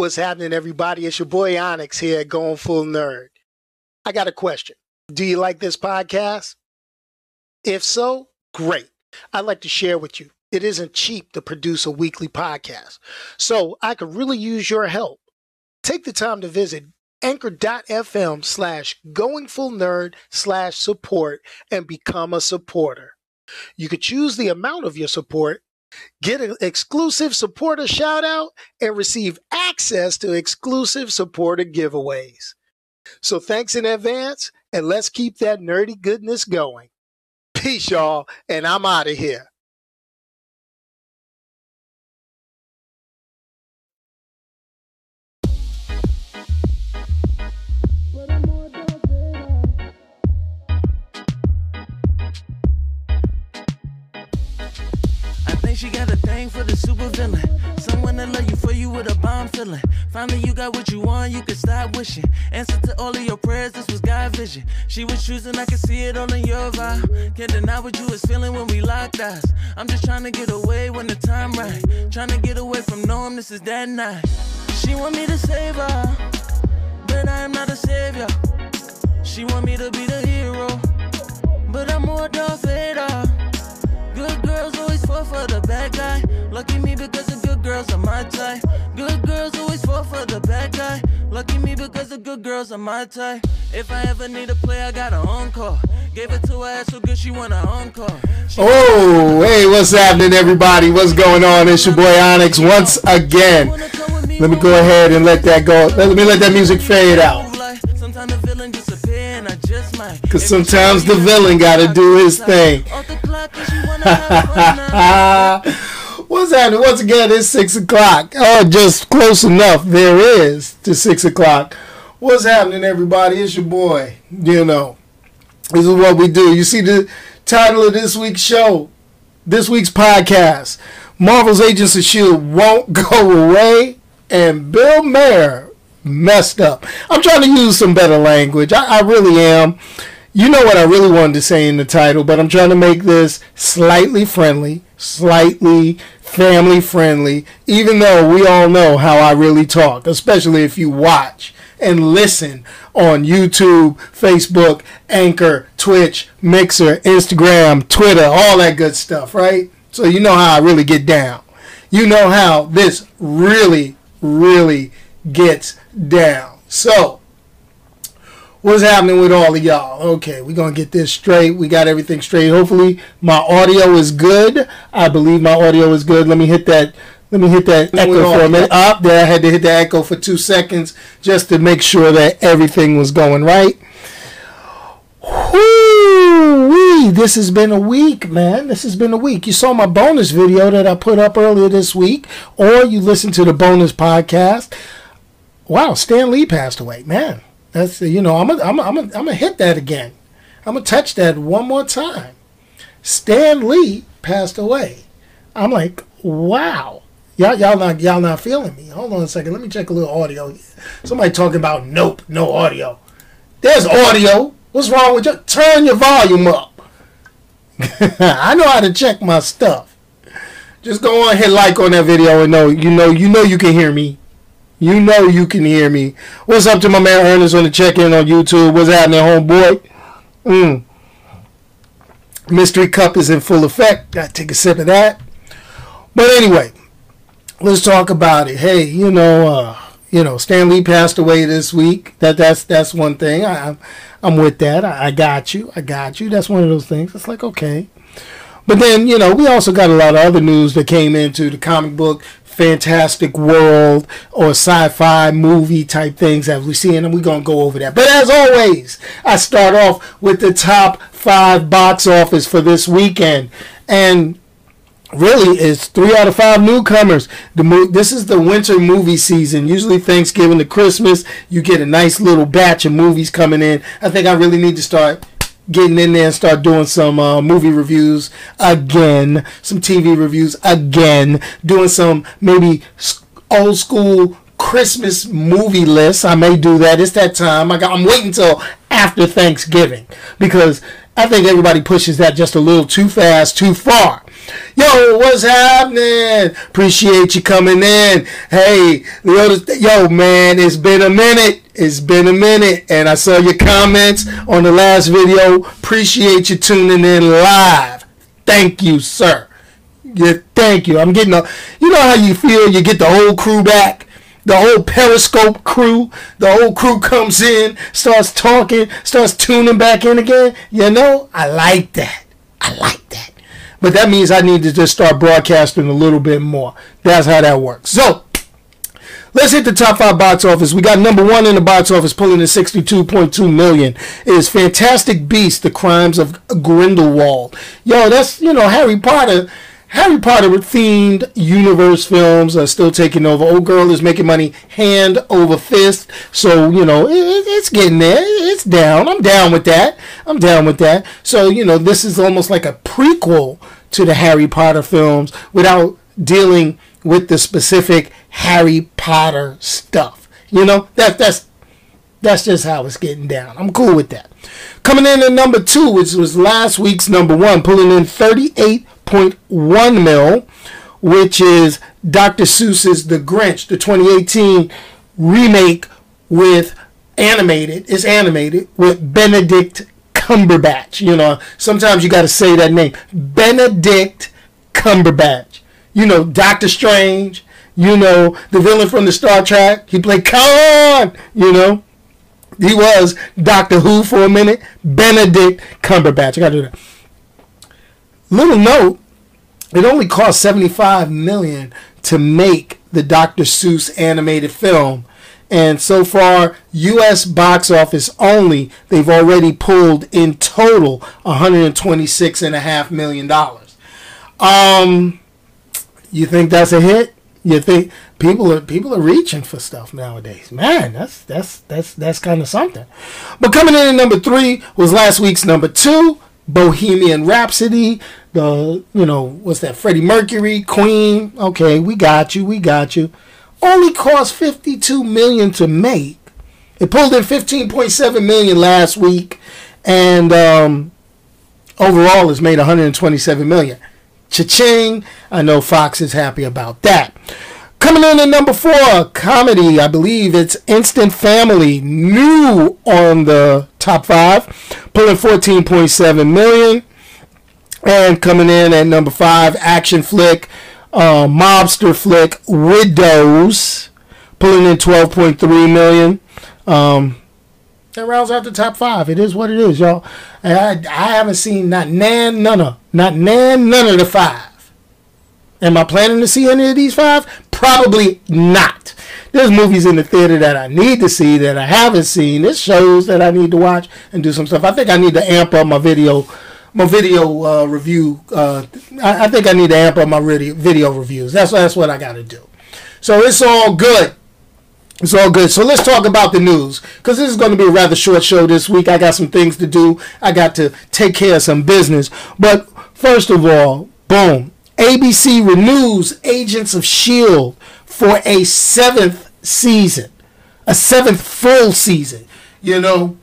What's happening, everybody? It's your boy Onyx here, going full nerd. I got a question. Do you like this podcast? If so, great. I'd like to share with you. It isn't cheap to produce a weekly podcast, so I could really use your help. Take the time to visit anchor.fm slash going full nerd slash support and become a supporter. You could choose the amount of your support Get an exclusive supporter shout out and receive access to exclusive supporter giveaways. So thanks in advance, and let's keep that nerdy goodness going. Peace, y'all, and I'm out of here. Super villain. Someone that love you for you with a bomb feeling. Finally, you got what you want, you can stop wishing. Answer to all of your prayers, this was God vision. She was choosing, I can see it all in your vibe. Can't deny what you was feeling when we locked eyes. I'm just trying to get away when the time right. Trying to get away from knowing this is that night. She want me to save her, but I am not a savior. She want me to be the hero, but I'm more Darth Vader. Good girls always fall for the bad guy. Good girls are my type. If I ever need a play, I got a encore. Gave it to her ass so good she want an encore. She Oh, hey, what's happening, everybody? What's going on? It's your boy Onyx once again. Let me go ahead and let that go. Let me let that music fade out. Sometimes the villain disappear and I just might. Cause sometimes the villain gotta do his thing. Off the clock 'cause you wanna have fun now. What's happening? Once again, it's six o'clock. Oh, just close enough. There is to six o'clock. What's happening, everybody? It's your boy. You know, this is what we do. You see the title of this week's show, this week's podcast. Marvel's Agents of Shield won't go away, and Bill Maher messed up. I'm trying to use some better language. I, I really am. You know what I really wanted to say in the title, but I'm trying to make this slightly friendly, slightly family friendly, even though we all know how I really talk, especially if you watch and listen on YouTube, Facebook, Anchor, Twitch, Mixer, Instagram, Twitter, all that good stuff, right? So you know how I really get down. You know how this really, really gets down. So, what's happening with all of y'all? Okay, we're gonna get this straight. We got everything straight. Hopefully, my audio is good. I believe my audio is good. Let me hit that. Let me hit that echo for a minute. Up there, I had to hit the echo for two seconds just to make sure that everything was going right. Whoo-wee, this has been a week, man. This has been a week. You saw my bonus video that I put up earlier this week, or you listened to the bonus podcast. Wow, Stan Lee passed away, man. That's you know I'm gonna I'm gonna I'm gonna hit that again. I'm gonna touch that one more time. Stan Lee passed away. I'm like, wow. Y'all, y'all not y'all not feeling me. Hold on a second. Let me check a little audio. Somebody talking about nope, no audio. There's audio. What's wrong with you? Turn your volume up. I know how to check my stuff. Just go on, hit like on that video, and know you know you know you can hear me. You know you can hear me. What's up to my man Ernest on the check in on YouTube? What's happening, homeboy? Mm. Mystery cup is in full effect. Gotta take a sip of that. But anyway, let's talk about it. Hey, you know, uh, you know, Stan Lee passed away this week. That that's that's one thing. I, I'm I'm with that. I, I got you. I got you. That's one of those things. It's like okay. But then, you know, we also got a lot of other news that came into the comic book fantastic world or sci-fi movie type things as we see, and we're gonna go over that. But as always, I start off with the top five box office for this weekend, and really it's three out of five newcomers. The mo- this is the winter movie season. Usually Thanksgiving to Christmas, you get a nice little batch of movies coming in. I think I really need to start getting in there and start doing some uh, movie reviews again, some TV reviews again, doing some maybe old school Christmas movie lists. I may do that. It's that time. I got, I'm waiting until after Thanksgiving because I think everybody pushes that just a little too fast, too far. Yo, what's happening? Appreciate you coming in. Hey, yo, man, it's been a minute. It's been a minute, and I saw your comments on the last video. Appreciate you tuning in live. Thank you, sir. Yeah, thank you. I'm getting a. You know how you feel? You get the whole crew back the whole Periscope crew, the whole crew comes in, starts talking, starts tuning back in again. You know, I like that. I like that. But that means I need to just start broadcasting a little bit more. That's how that works. So, let's hit the top five box office. We got number one in the box office, pulling in 62.2 million. It is Fantastic Beasts: The Crimes of Grindelwald. Yo, that's you know Harry Potter Harry Potter themed universe films are still taking over. Old girl is making money hand over fist. So, you know, it, it's getting there. It's down. I'm down with that. I'm down with that. So, you know, this is almost like a prequel to the Harry Potter films without dealing with the specific Harry Potter stuff. You know, that that's that's just how it's getting down. I'm cool with that. Coming in at number two, which was last week's number one, pulling in 38 1.1 mil, which is Dr. Seuss's The Grinch, the 2018 remake with animated. It's animated with Benedict Cumberbatch. You know, sometimes you got to say that name, Benedict Cumberbatch. You know, Doctor Strange. You know, the villain from the Star Trek. He played Khan. You know, he was Doctor Who for a minute. Benedict Cumberbatch. I got to do that. Little note, it only cost 75 million to make the Dr. Seuss animated film. And so far, US box office only, they've already pulled in total $126.5 million. Um, you think that's a hit? You think people are people are reaching for stuff nowadays? Man, that's that's that's that's kind of something. But coming in at number three was last week's number two, Bohemian Rhapsody, the you know what's that? Freddie Mercury, Queen. Okay, we got you, we got you. Only cost 52 million to make. It pulled in 15.7 million last week, and um, overall it's made 127 million. Cha-ching! I know Fox is happy about that. Coming in at number four, comedy. I believe it's Instant Family, new on the top five, pulling 14.7 million. And coming in at number five, action flick, uh, mobster flick, Widows, pulling in 12.3 million. Um, that rounds out the top five. It is what it is, y'all. I, I haven't seen not nan none of, not nan none of the five. Am I planning to see any of these five? Probably not. There's movies in the theater that I need to see that I haven't seen. There's shows that I need to watch and do some stuff. I think I need to amp up my video, my video uh, review. Uh, I, I, think I need to amp up my video, video reviews. That's that's what I got to do. So it's all good. It's all good. So let's talk about the news because this is going to be a rather short show this week. I got some things to do. I got to take care of some business. But first of all, boom. ABC renews Agents of S.H.I.E.L.D. for a seventh season, a seventh full season. You know,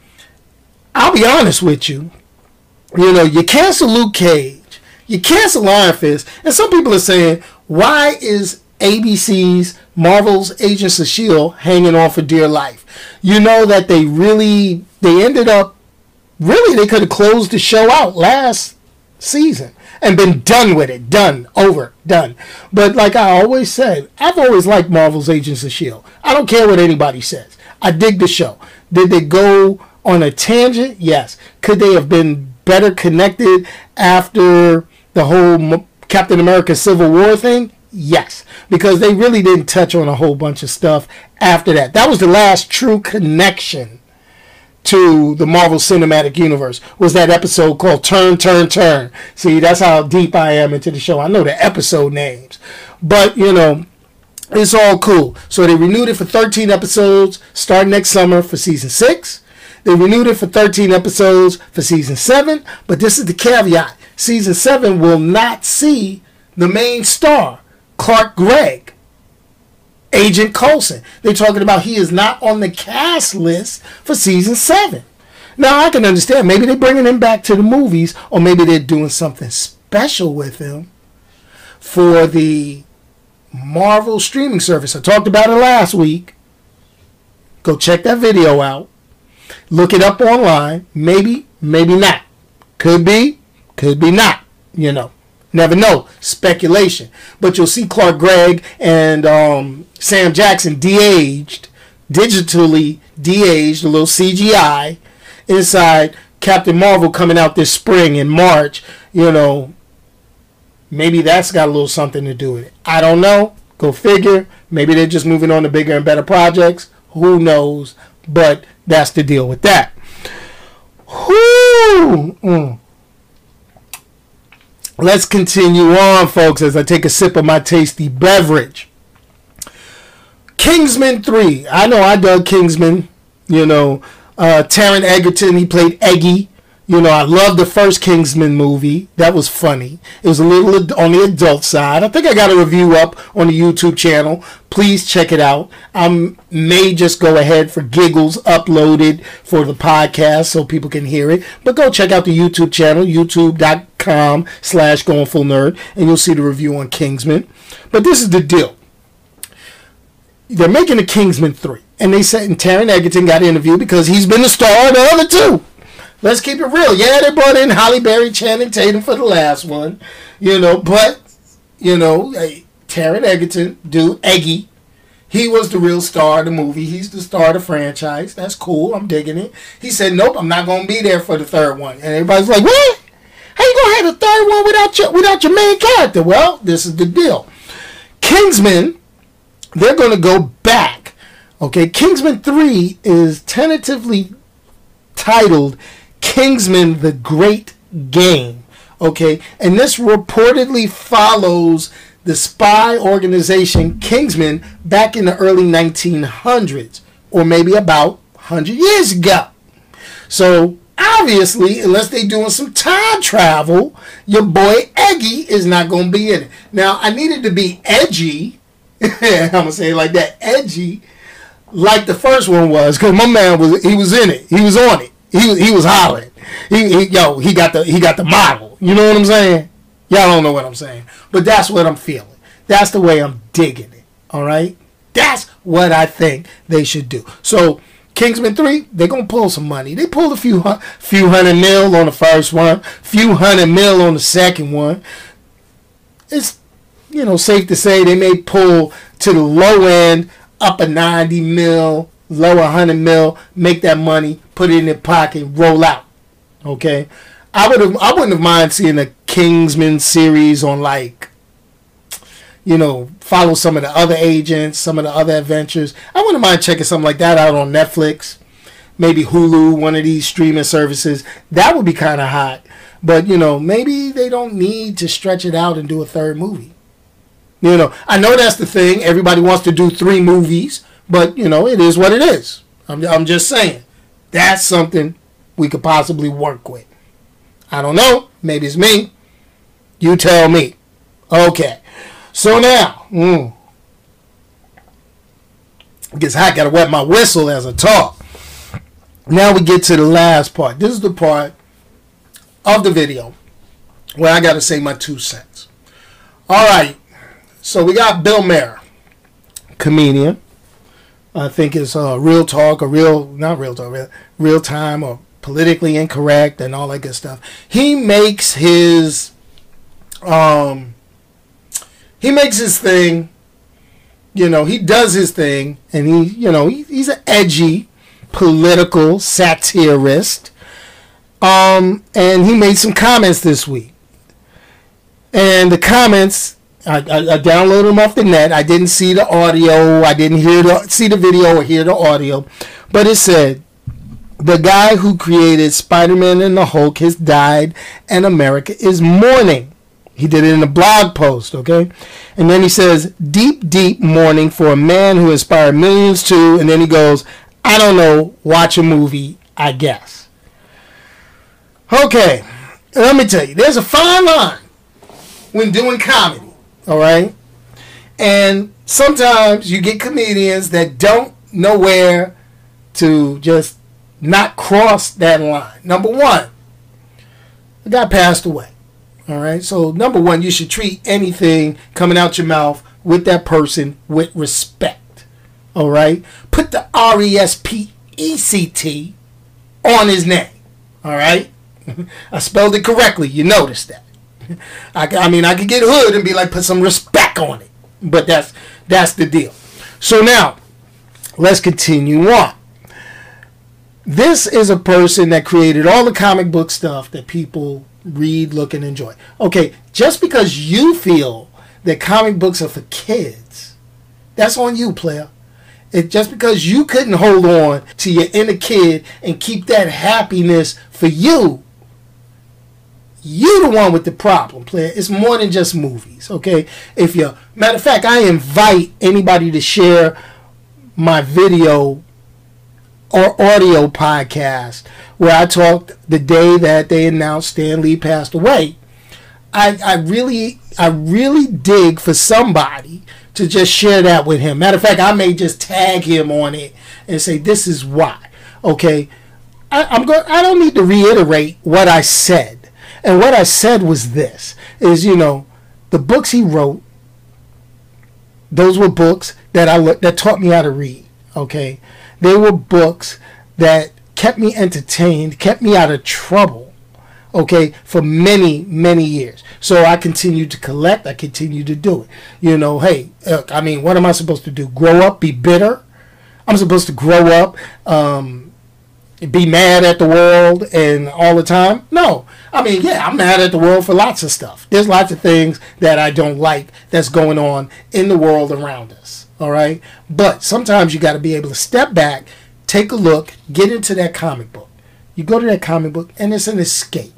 I'll be honest with you. You know, you cancel Luke Cage, you cancel Iron Fist, and some people are saying, why is ABC's Marvel's Agents of S.H.I.E.L.D. hanging on for dear life? You know that they really, they ended up, really, they could have closed the show out last season and been done with it. Done. Over. Done. But like I always said, I've always liked Marvel's Agents of S.H.I.E.L.D. I don't care what anybody says. I dig the show. Did they go on a tangent? Yes. Could they have been better connected after the whole Captain America Civil War thing? Yes. Because they really didn't touch on a whole bunch of stuff after that. That was the last true connection to the Marvel Cinematic Universe was that episode called Turn, Turn, Turn. See, that's how deep I am into the show. I know the episode names. But, you know, it's all cool. So they renewed it for 13 episodes, starting next summer for season 6. They renewed it for 13 episodes for season 7. But this is the caveat season 7 will not see the main star, Clark Gregg. Agent Coulson. They're talking about he is not on the cast list for season seven. Now I can understand. Maybe they're bringing him back to the movies, or maybe they're doing something special with him for the Marvel streaming service. I talked about it last week. Go check that video out. Look it up online. Maybe, maybe not. Could be, could be not. You know, never know. Speculation. But you'll see Clark Gregg and um, Sam Jackson de-aged, digitally de-aged, a little CGI inside Captain Marvel coming out this spring in March. You know, maybe that's got a little something to do with it. I don't know. Go figure. Maybe they're just moving on to bigger and better projects. Who knows? But that's the deal with that. Whoo! Mm. Let's continue on, folks, as I take a sip of my tasty beverage. Kingsman 3. I know I dug Kingsman. You know, uh, Taron Egerton, he played Eggy. You know, I love the first Kingsman movie. That was funny. It was a little on the adult side. I think I got a review up on the YouTube channel. Please check it out. I may just go ahead for giggles, uploaded for the podcast so people can hear it. But go check out the YouTube channel, youtube.com slash going full nerd, and you'll see the review on Kingsman. But this is the deal. They're making a Kingsman 3. And they said, and Taron Egerton got interviewed because he's been the star of the other two. Let's keep it real. Yeah, they brought in Halle Berry, Channing Tatum for the last one, you know, but you know, Taron Egerton, dude, Eggy, he was the real star of the movie. He's the star of the franchise. That's cool. I'm digging it. He said, "Nope, I'm not gonna be there for the third one." And everybody's like, "What? How you gonna have the third one without your without your main character?" Well, this is the deal. Kingsman, they're gonna go back. Okay, Kingsman three is tentatively titled Kingsman the Great Game. Okay, and this reportedly follows the spy organization Kingsman back in the early 1900s, or maybe about 100 years ago. So, obviously, unless they're doing some time travel, your boy Eggy is not going to be in it. Now, I needed to be edgy. I'm going to say it like that edgy, like the first one was, because my man was, he was in it, he was on it. He he was hollering. He, he yo he got the he got the model. You know what I'm saying? Y'all don't know what I'm saying, but that's what I'm feeling. That's the way I'm digging it. All right, that's what I think they should do. So Kingsman three, they're gonna pull some money. They pulled a few few hundred mil on the first one, few hundred mil on the second one. It's you know safe to say they may pull to the low end up a ninety mil lower 100 mil, make that money, put it in their pocket, roll out. Okay? I would have I wouldn't have mind seeing a Kingsman series on like you know, follow some of the other agents, some of the other adventures. I wouldn't mind checking something like that out on Netflix, maybe Hulu, one of these streaming services. That would be kind of hot. But, you know, maybe they don't need to stretch it out and do a third movie. You know, I know that's the thing. Everybody wants to do three movies. But, you know, it is what it is. I'm, I'm just saying. That's something we could possibly work with. I don't know. Maybe it's me. You tell me. Okay. So now, mm, I gotta wet my whistle as I talk. Now we get to the last part. This is the part of the video where I gotta say my two cents. All right. So we got Bill Maher, comedian. I think it's uh, real talk or real, not real talk, real, real time or politically incorrect and all that good stuff. He makes his, um, he makes his thing. You know, he does his thing, and he, you know, he, he's an edgy political satirist. Um, and he made some comments this week, and the comments I, I, downloaded them off the net. I didn't see the audio. I didn't hear the see the video or hear the audio, but it said the guy who created Spider-Man and the Hulk has died, and America is mourning. He did it in a blog post, okay? And then he says, deep, deep mourning for a man who inspired millions to, And then he goes, I don't know, watch a movie, I guess. Okay, let me tell you, there's a fine line when doing comedy. All right. And sometimes you get comedians that don't know where to just not cross that line. Number one, the guy passed away. All right. So number one, you should treat anything coming out your mouth with that person with respect. All right. Put the R E S P E C T on his name. All right. I spelled it correctly. You noticed that. I, I mean, I could get hood and be like, put some respect on it. But that's that's the deal. So now, let's continue on. This is a person that created all the comic book stuff that people read, look, and enjoy. Okay, just because you feel that comic books are for kids, that's on you, player. It just because you couldn't hold on to your inner kid and keep that happiness for you, you the one with the problem, player. It's more than just movies, okay? If you matter of fact, I invite anybody to share my video or audio podcast where I talked the day that they announced Stan Lee passed away. I, I really I really dig for somebody to just share that with him. Matter of fact, I may just tag him on it and say this is why. Okay, I, I'm going. I don't need to reiterate what I said, and what I said was this: is you know, the books he wrote. Those were books that I that taught me how to read. Okay, they were books that kept me entertained, kept me out of trouble, okay, for many, many years. So I continued to collect, I continued to do it. You know, hey, I mean, what am I supposed to do? Grow up, be bitter? I'm supposed to grow up, um, be mad at the world and all the time? No. I mean, yeah, I'm mad at the world for lots of stuff. There's lots of things that I don't like that's going on in the world around us. All right. But sometimes you got to be able to step back, take a look, get into that comic book. You go to that comic book, and it's an escape.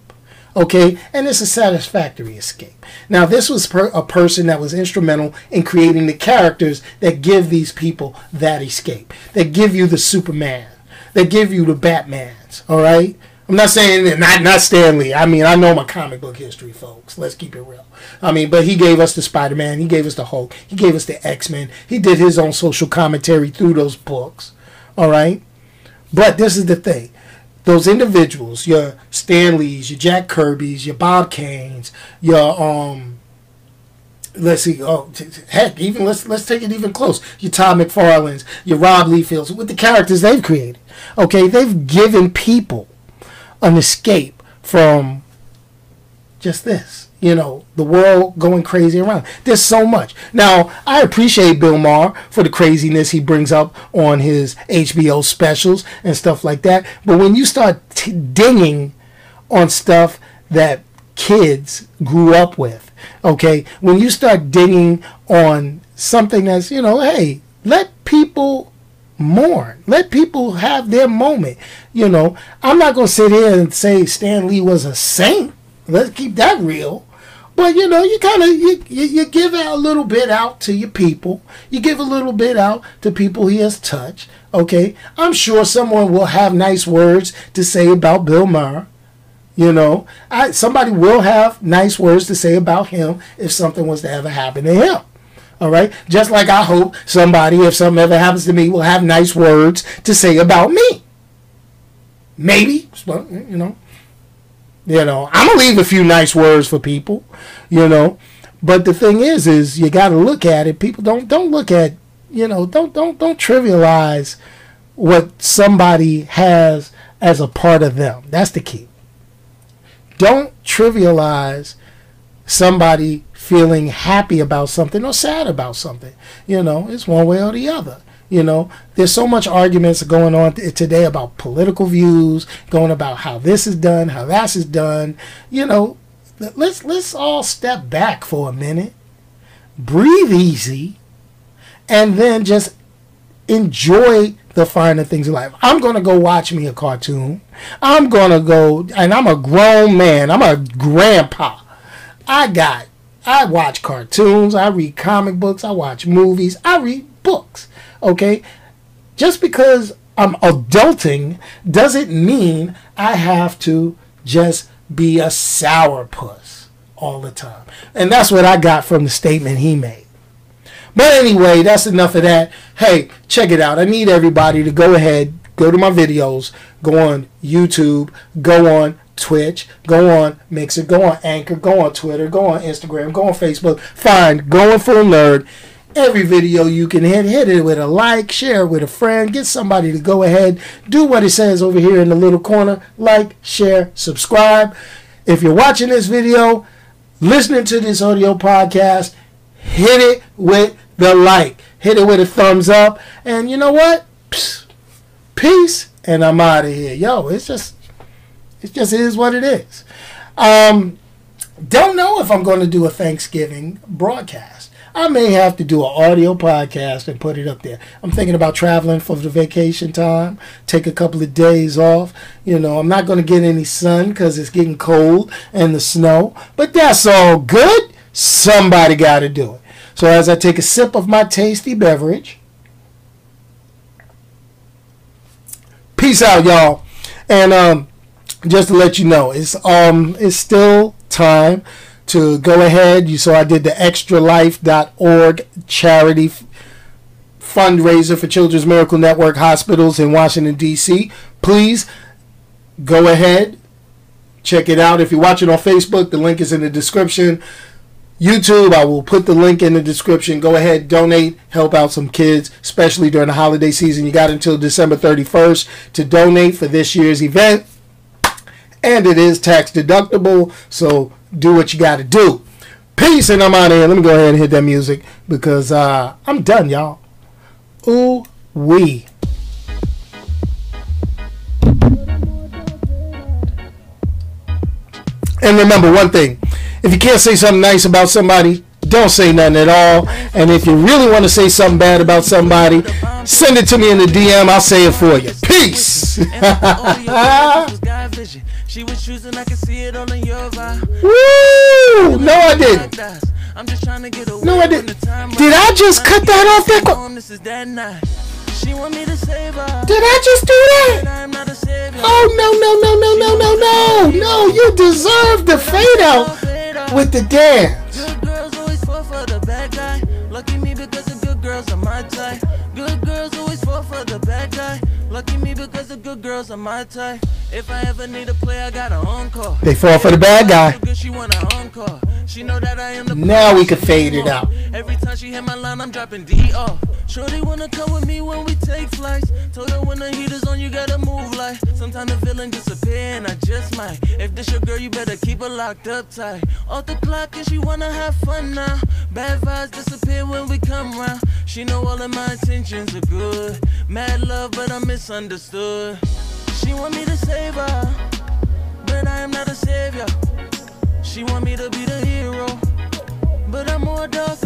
Okay, and it's a satisfactory escape. Now, this was per- a person that was instrumental in creating the characters that give these people that escape, that give you the Superman, that give you the Batmans. All right, I'm not saying that not not Stan Lee. I mean, I know my comic book history, folks. Let's keep it real. I mean, but he gave us the Spider Man, he gave us the Hulk, he gave us the X Men. He did his own social commentary through those books. All right, but this is the thing. Those individuals, your Stan Lees, your Jack Kirby's, your Bob Kanes, your um let's see, oh heck, even let's let's take it even close. Your Todd McFarlane's, your Rob Liefelds, with the characters they've created. Okay, they've given people an escape from just this you know, the world going crazy around. There's so much. Now, I appreciate Bill Maher for the craziness he brings up on his HBO specials and stuff like that. But when you start t- dinging on stuff that kids grew up with, okay, when you start digging on something that's, you know, hey, let people mourn. Let people have their moment. You know, I'm not to sit here and say Stan Lee was a saint. Let's keep that real. But you know, you kind of you, you, you give out a little bit out to your people. You give a little bit out to people he has touched. Okay, I'm sure someone will have nice words to say about Bill Maher. You know, I, somebody will have nice words to say about him if something was to ever happen to him. All right, just like I hope somebody, if something ever happens to me, will have nice words to say about me. Maybe, you know. You know, I'm gonna leave a few nice words for people, you know. But the thing is, is you got to look at it. People don't don't look at, you know, don't don't don't trivialize what somebody has as a part of them. That's the key. Don't trivialize somebody feeling happy about something or sad about something. You know, it's one way or the other. You know, there's so much arguments going on today about political views, going about how this is done, how that is done. You know, let's let's all step back for a minute, breathe easy, and then just enjoy the finer things in life. I'm gonna go watch me a cartoon. I'm gonna go, and I'm a grown man. I'm a grandpa. I got. I watch cartoons. I read comic books. I watch movies. I read books. Okay? Just because I'm adulting doesn't mean I have to just be a sourpuss all the time. And that's what I got from the statement he made. But anyway, that's enough of that. Hey, check it out. I need everybody to go ahead, go to my videos, go on YouTube, go on Twitch, go on Mixer, go on Anchor, go on Twitter, go on Instagram, go on Facebook. Find Going Full Nerd. Every video you can hit, hit it with a like, share it with a friend, get somebody to go ahead, do what it says over here in the little corner like, share, subscribe. If you're watching this video, listening to this audio podcast, hit it with the like, hit it with a thumbs up, and you know what? Psst, peace, and I'm out of here. Yo, it's just, it just is what it is. Um, don't know if I'm going to do a Thanksgiving broadcast. I may have to do an audio podcast and put it up there. I'm thinking about traveling for the vacation time, take a couple of days off. You know, I'm not going to get any sun because it's getting cold and the snow, but that's all good. Somebody got to do it. So as I take a sip of my tasty beverage, peace out, y'all. And um, just to let you know, it's um, it's still time to go ahead. You saw I did the extralife.org charity fundraiser for Children's Miracle Network hospitals in Washington, D.C. Please go ahead, check it out. If you're watching on Facebook, the link is in the description. YouTube, I will put the link in the description. Go ahead, donate, help out some kids, especially during the holiday season. You got until December 31st to donate for this year's event. And it is tax deductible, so do what you got to do. Peace, and I'm out of here. Let me go ahead and hit that music because uh, I'm done, y'all. Ooh, wee. And remember one thing if you can't say something nice about somebody, don't say nothing at all. And if you really want to say something bad about somebody, send it to me in the DM. I'll say it for you. Peace. Woo! No, I didn't. No, I didn't. Did I just cut that off that qu- Home, This is that night. She want me to save her. Did I just do that? I'm not a. Oh, no, no, no, no, no, no, no. No, you deserve the fade out with the dance. Good girls always fall for the bad guy. Lucky me because the good girls are my type. Good girls always fall for the bad guy. Lucky me because the good girls are my type. If I ever need a play, I got a encore. They fall for the bad guy. She want an encore. She know that I am the Now we can fade it out. Every time she hit my line, I'm dropping D off. Shorty wanna come with me when we take flights. Told her when the heat is on, you gotta move like. Sometimes the villain disappear and I just might. If this your girl, you better keep her locked up tight. Off the clock and she wanna have fun now. Bad vibes disappear when we come round. She know all of my intentions are good. Mad love, but I'm misunderstood. She want me to save her, but I am not a savior. She want me to be the hero, but I'm more dark.